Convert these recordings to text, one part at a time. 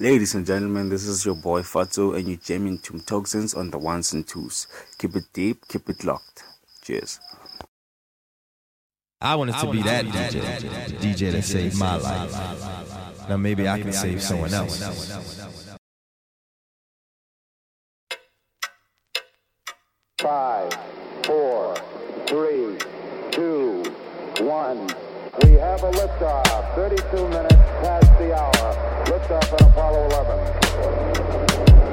Ladies and gentlemen, this is your boy Fatso, and you're jamming to Toxins on the ones and twos. Keep it deep, keep it locked. Cheers. I wanted to be that DJ, the DJ that saved my life. Now maybe I can save someone else. Five, four, three, two, one. We have a liftoff. 32 minutes past the hour. Liftoff on Apollo 11.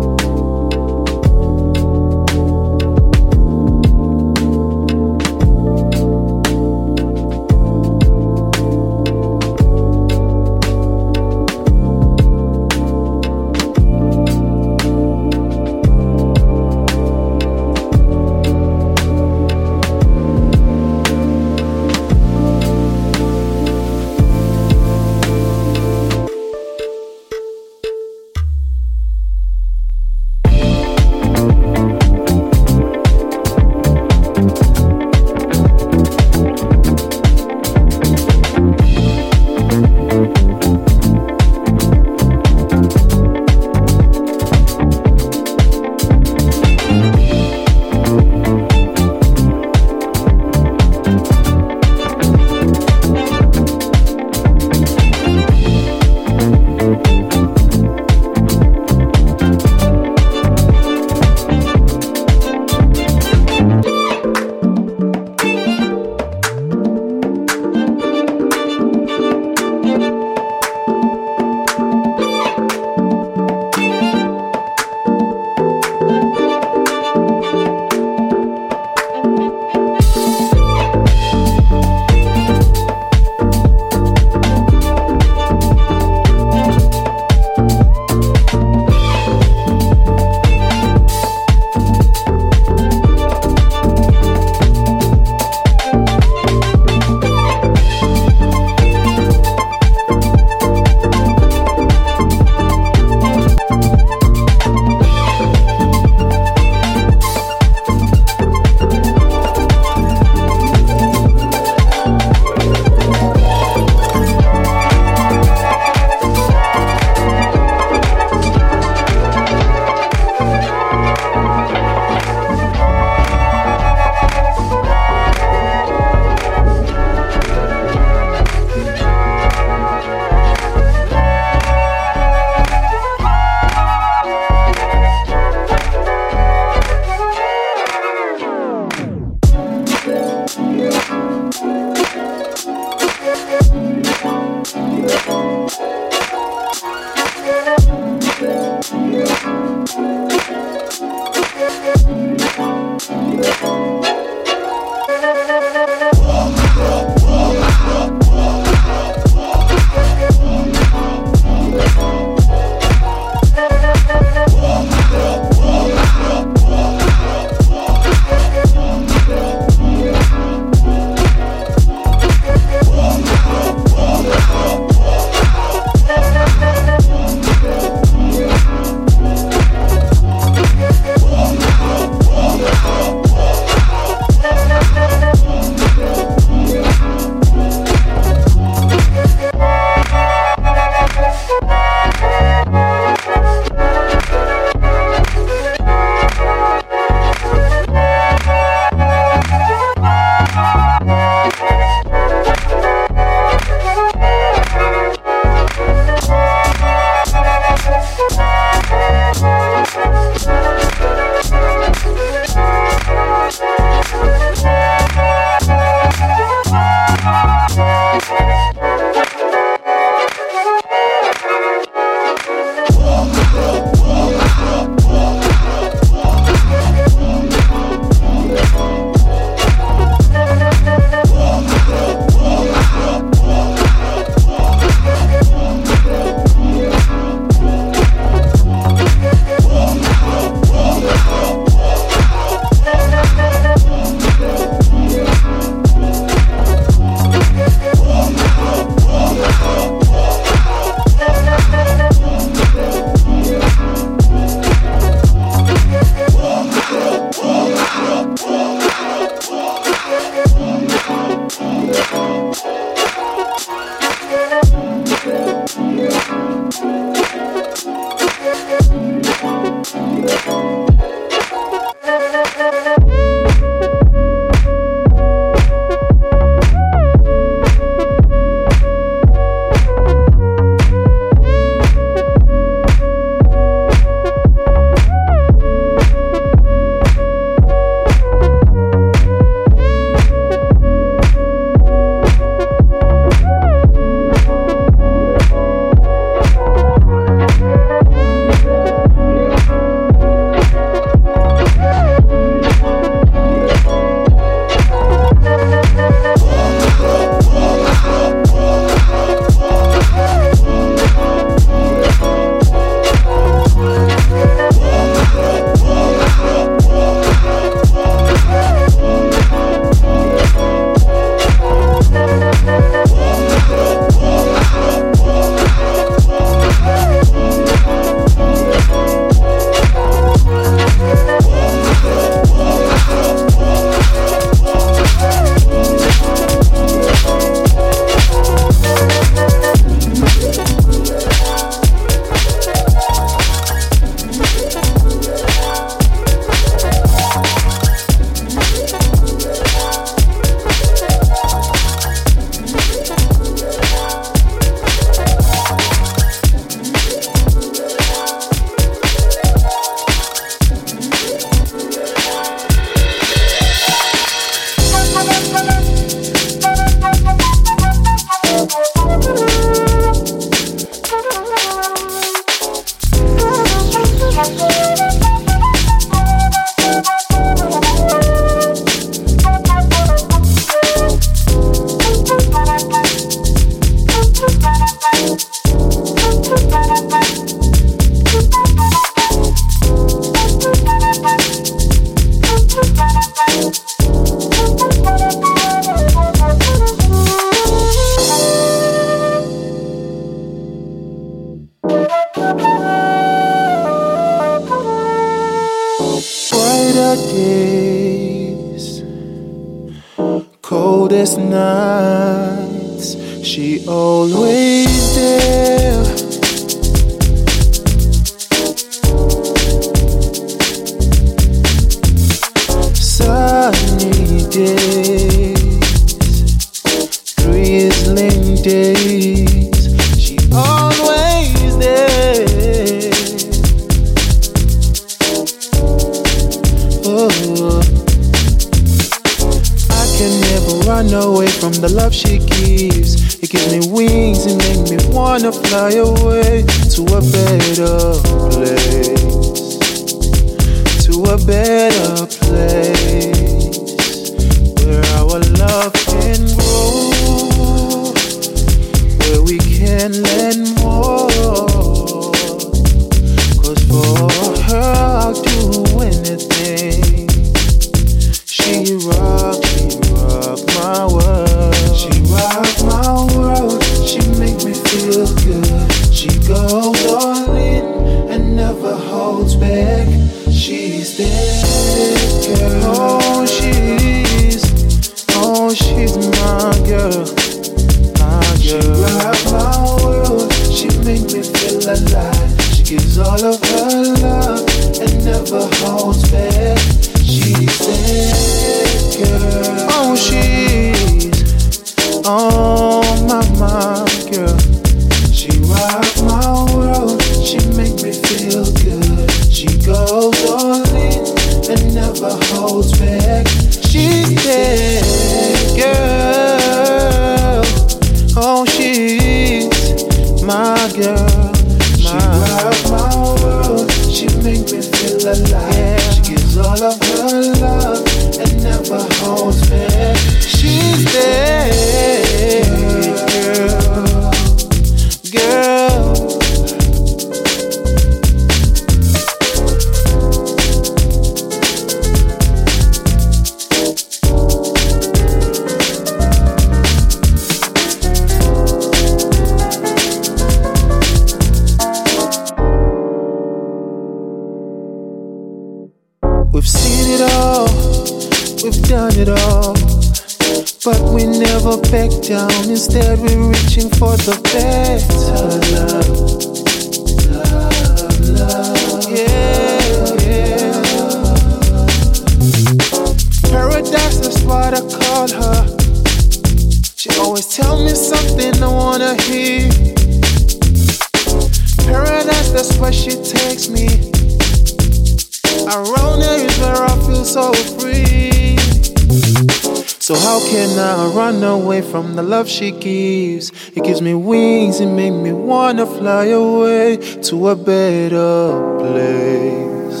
cannot run away from the love she gives. It gives me wings, it makes me wanna fly away to a better place.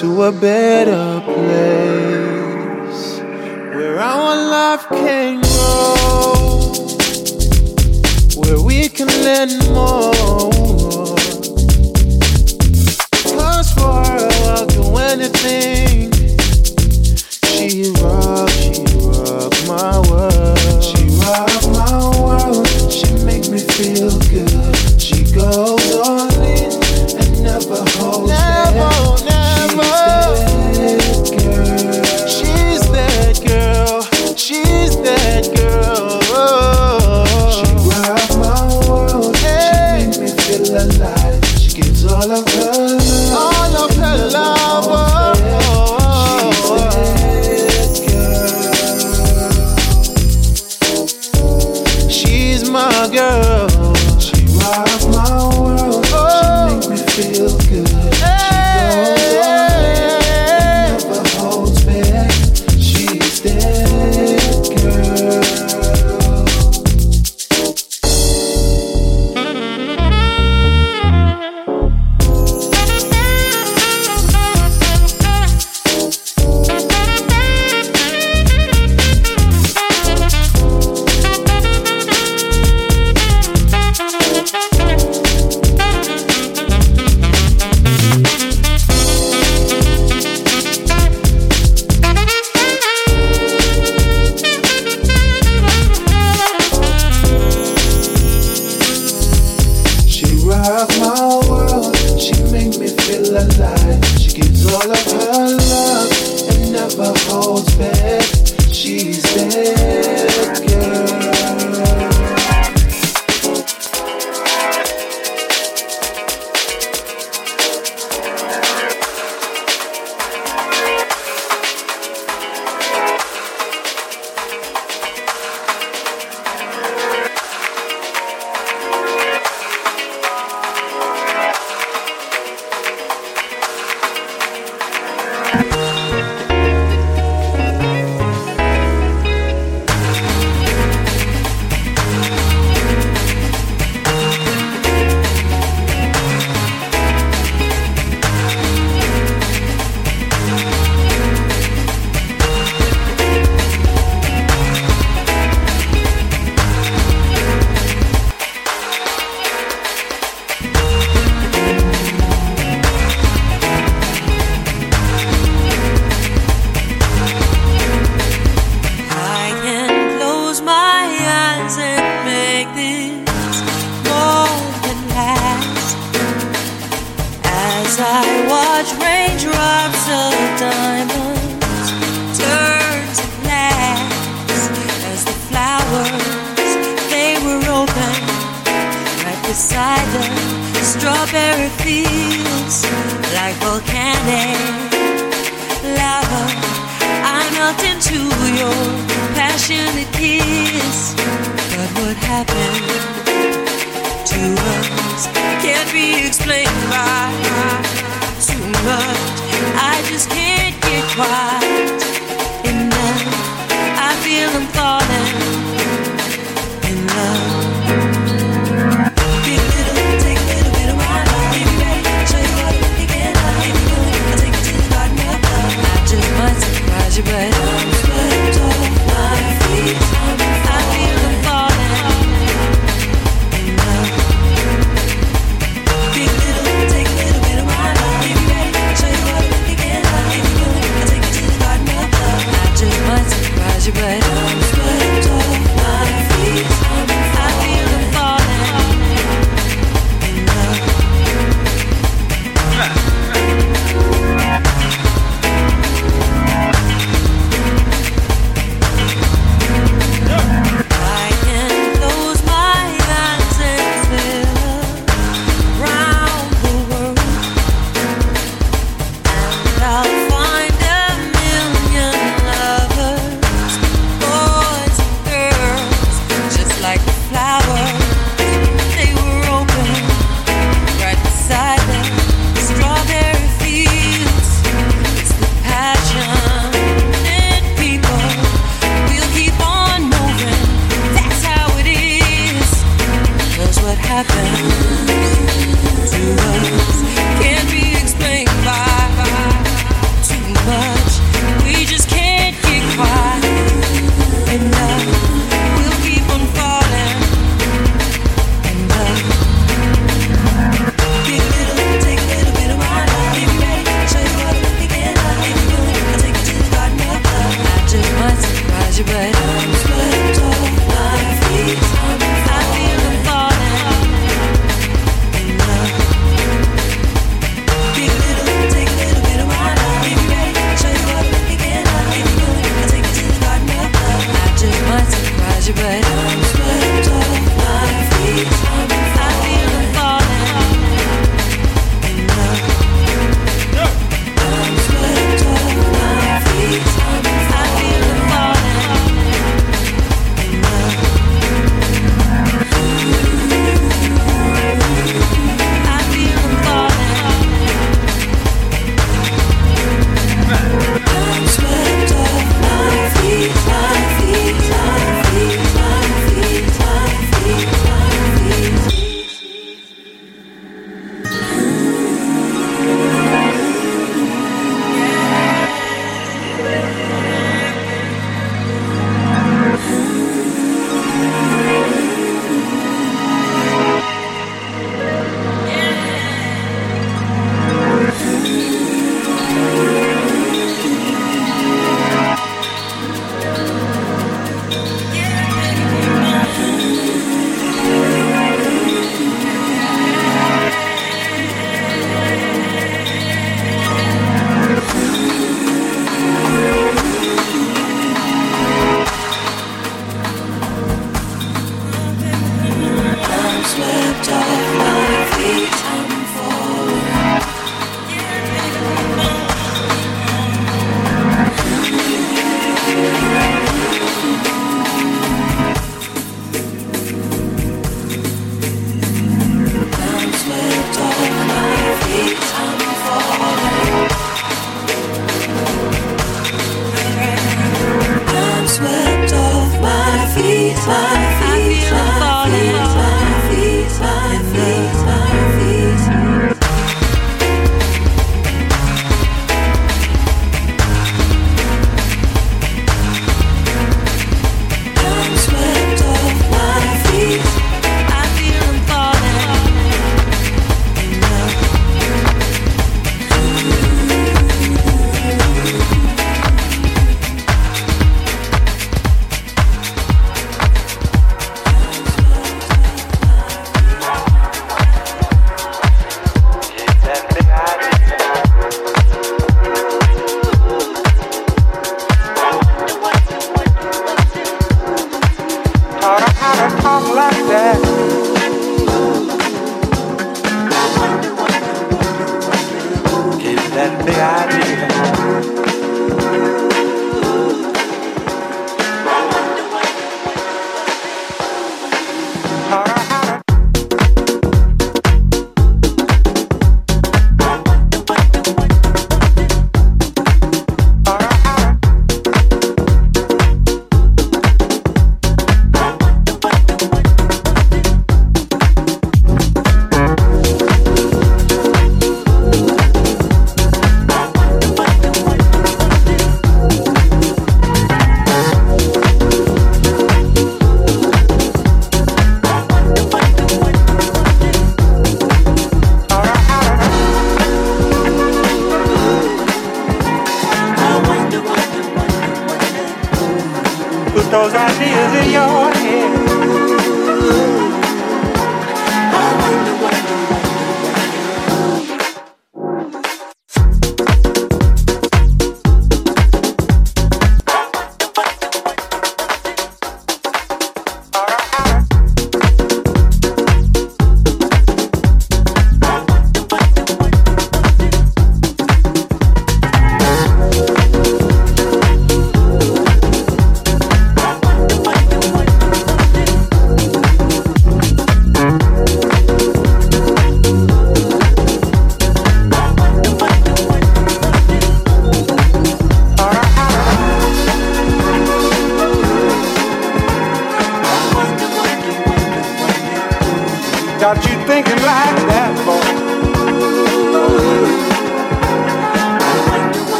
To a better place where our love can grow, where we can learn more. Cause for her, I'll do anything she.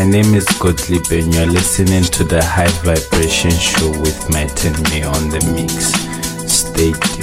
My name is Gottlieb and you're listening to the High Vibration Show with Matt me on the mix. Stay tuned.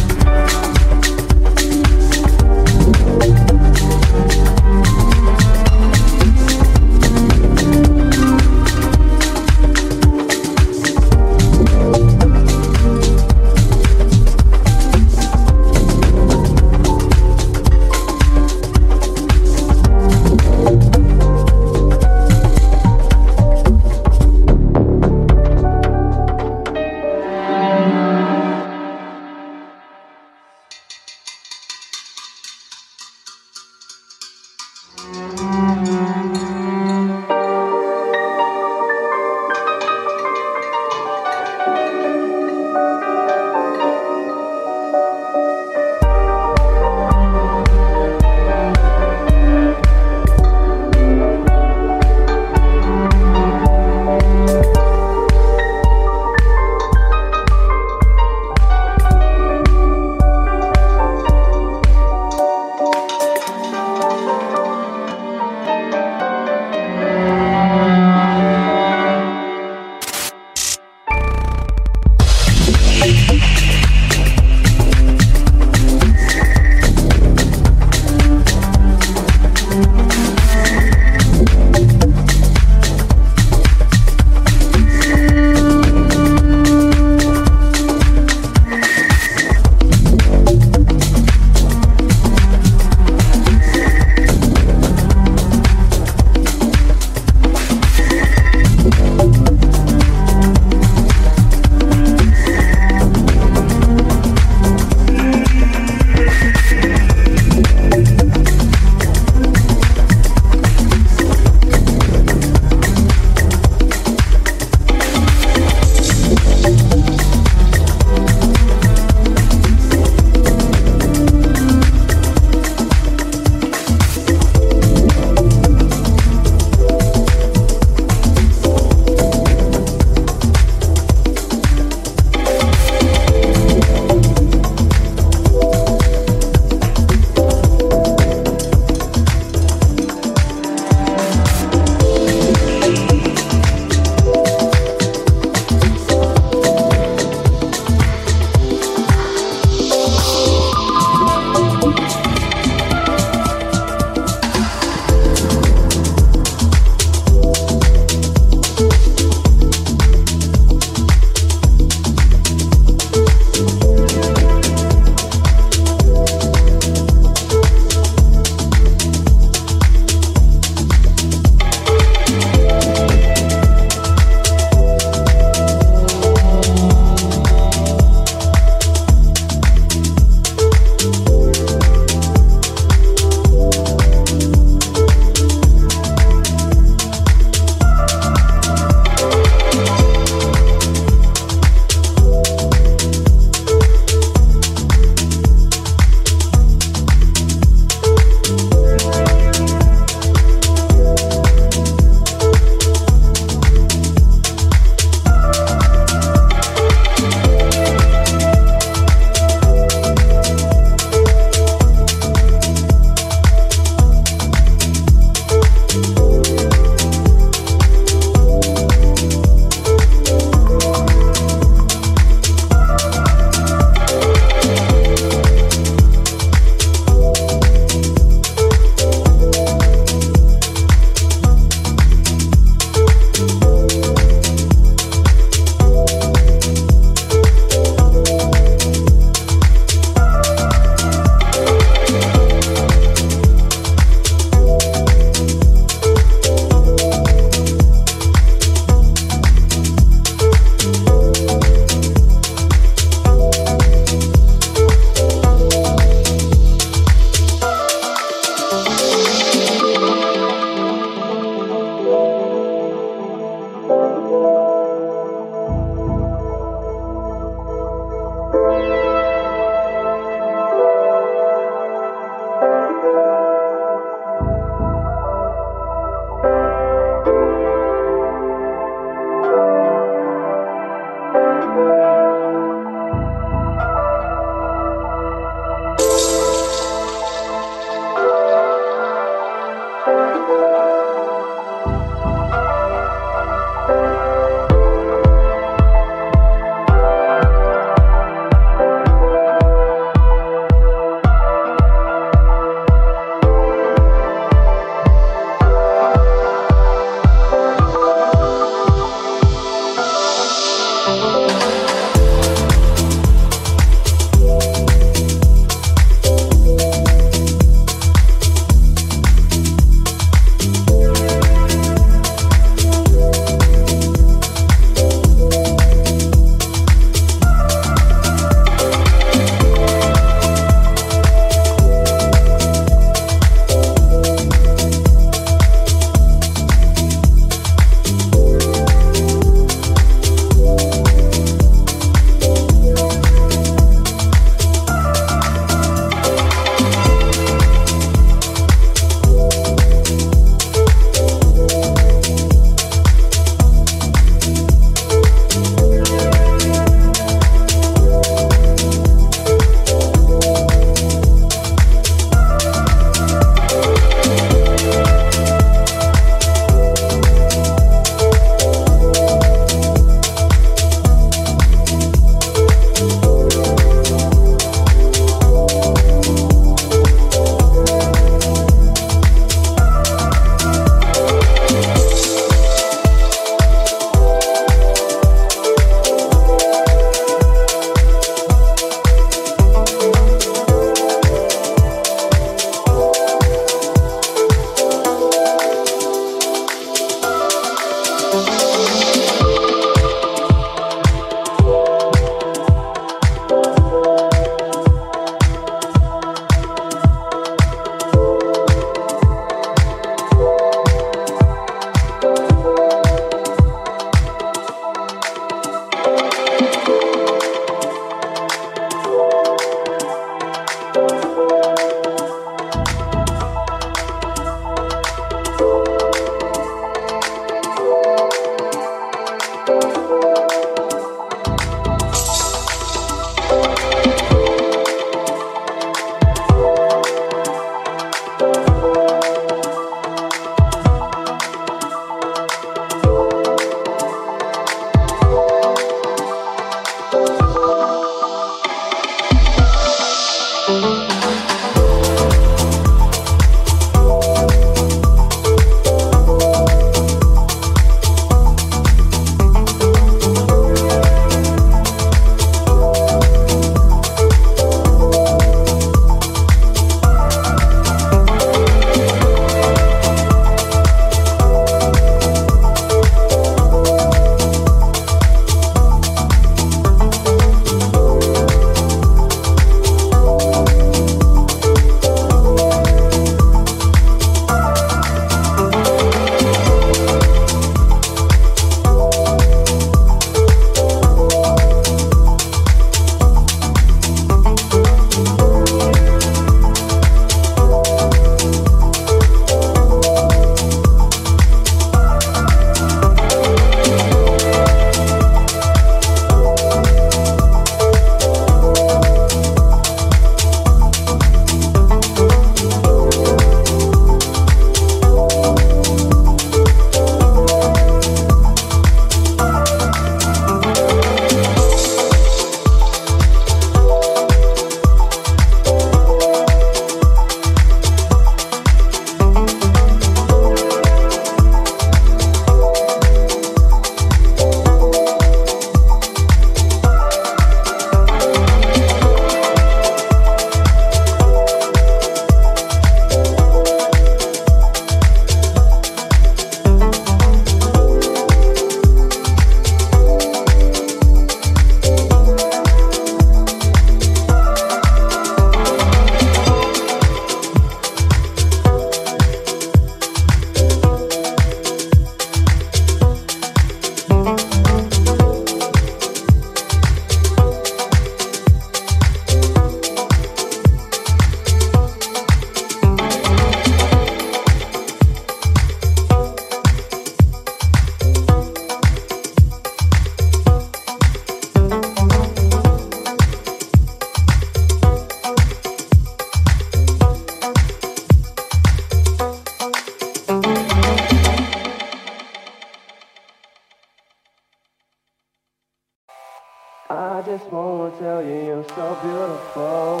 this phone will tell you you're so beautiful.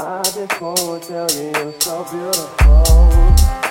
I just wanna tell you you're so beautiful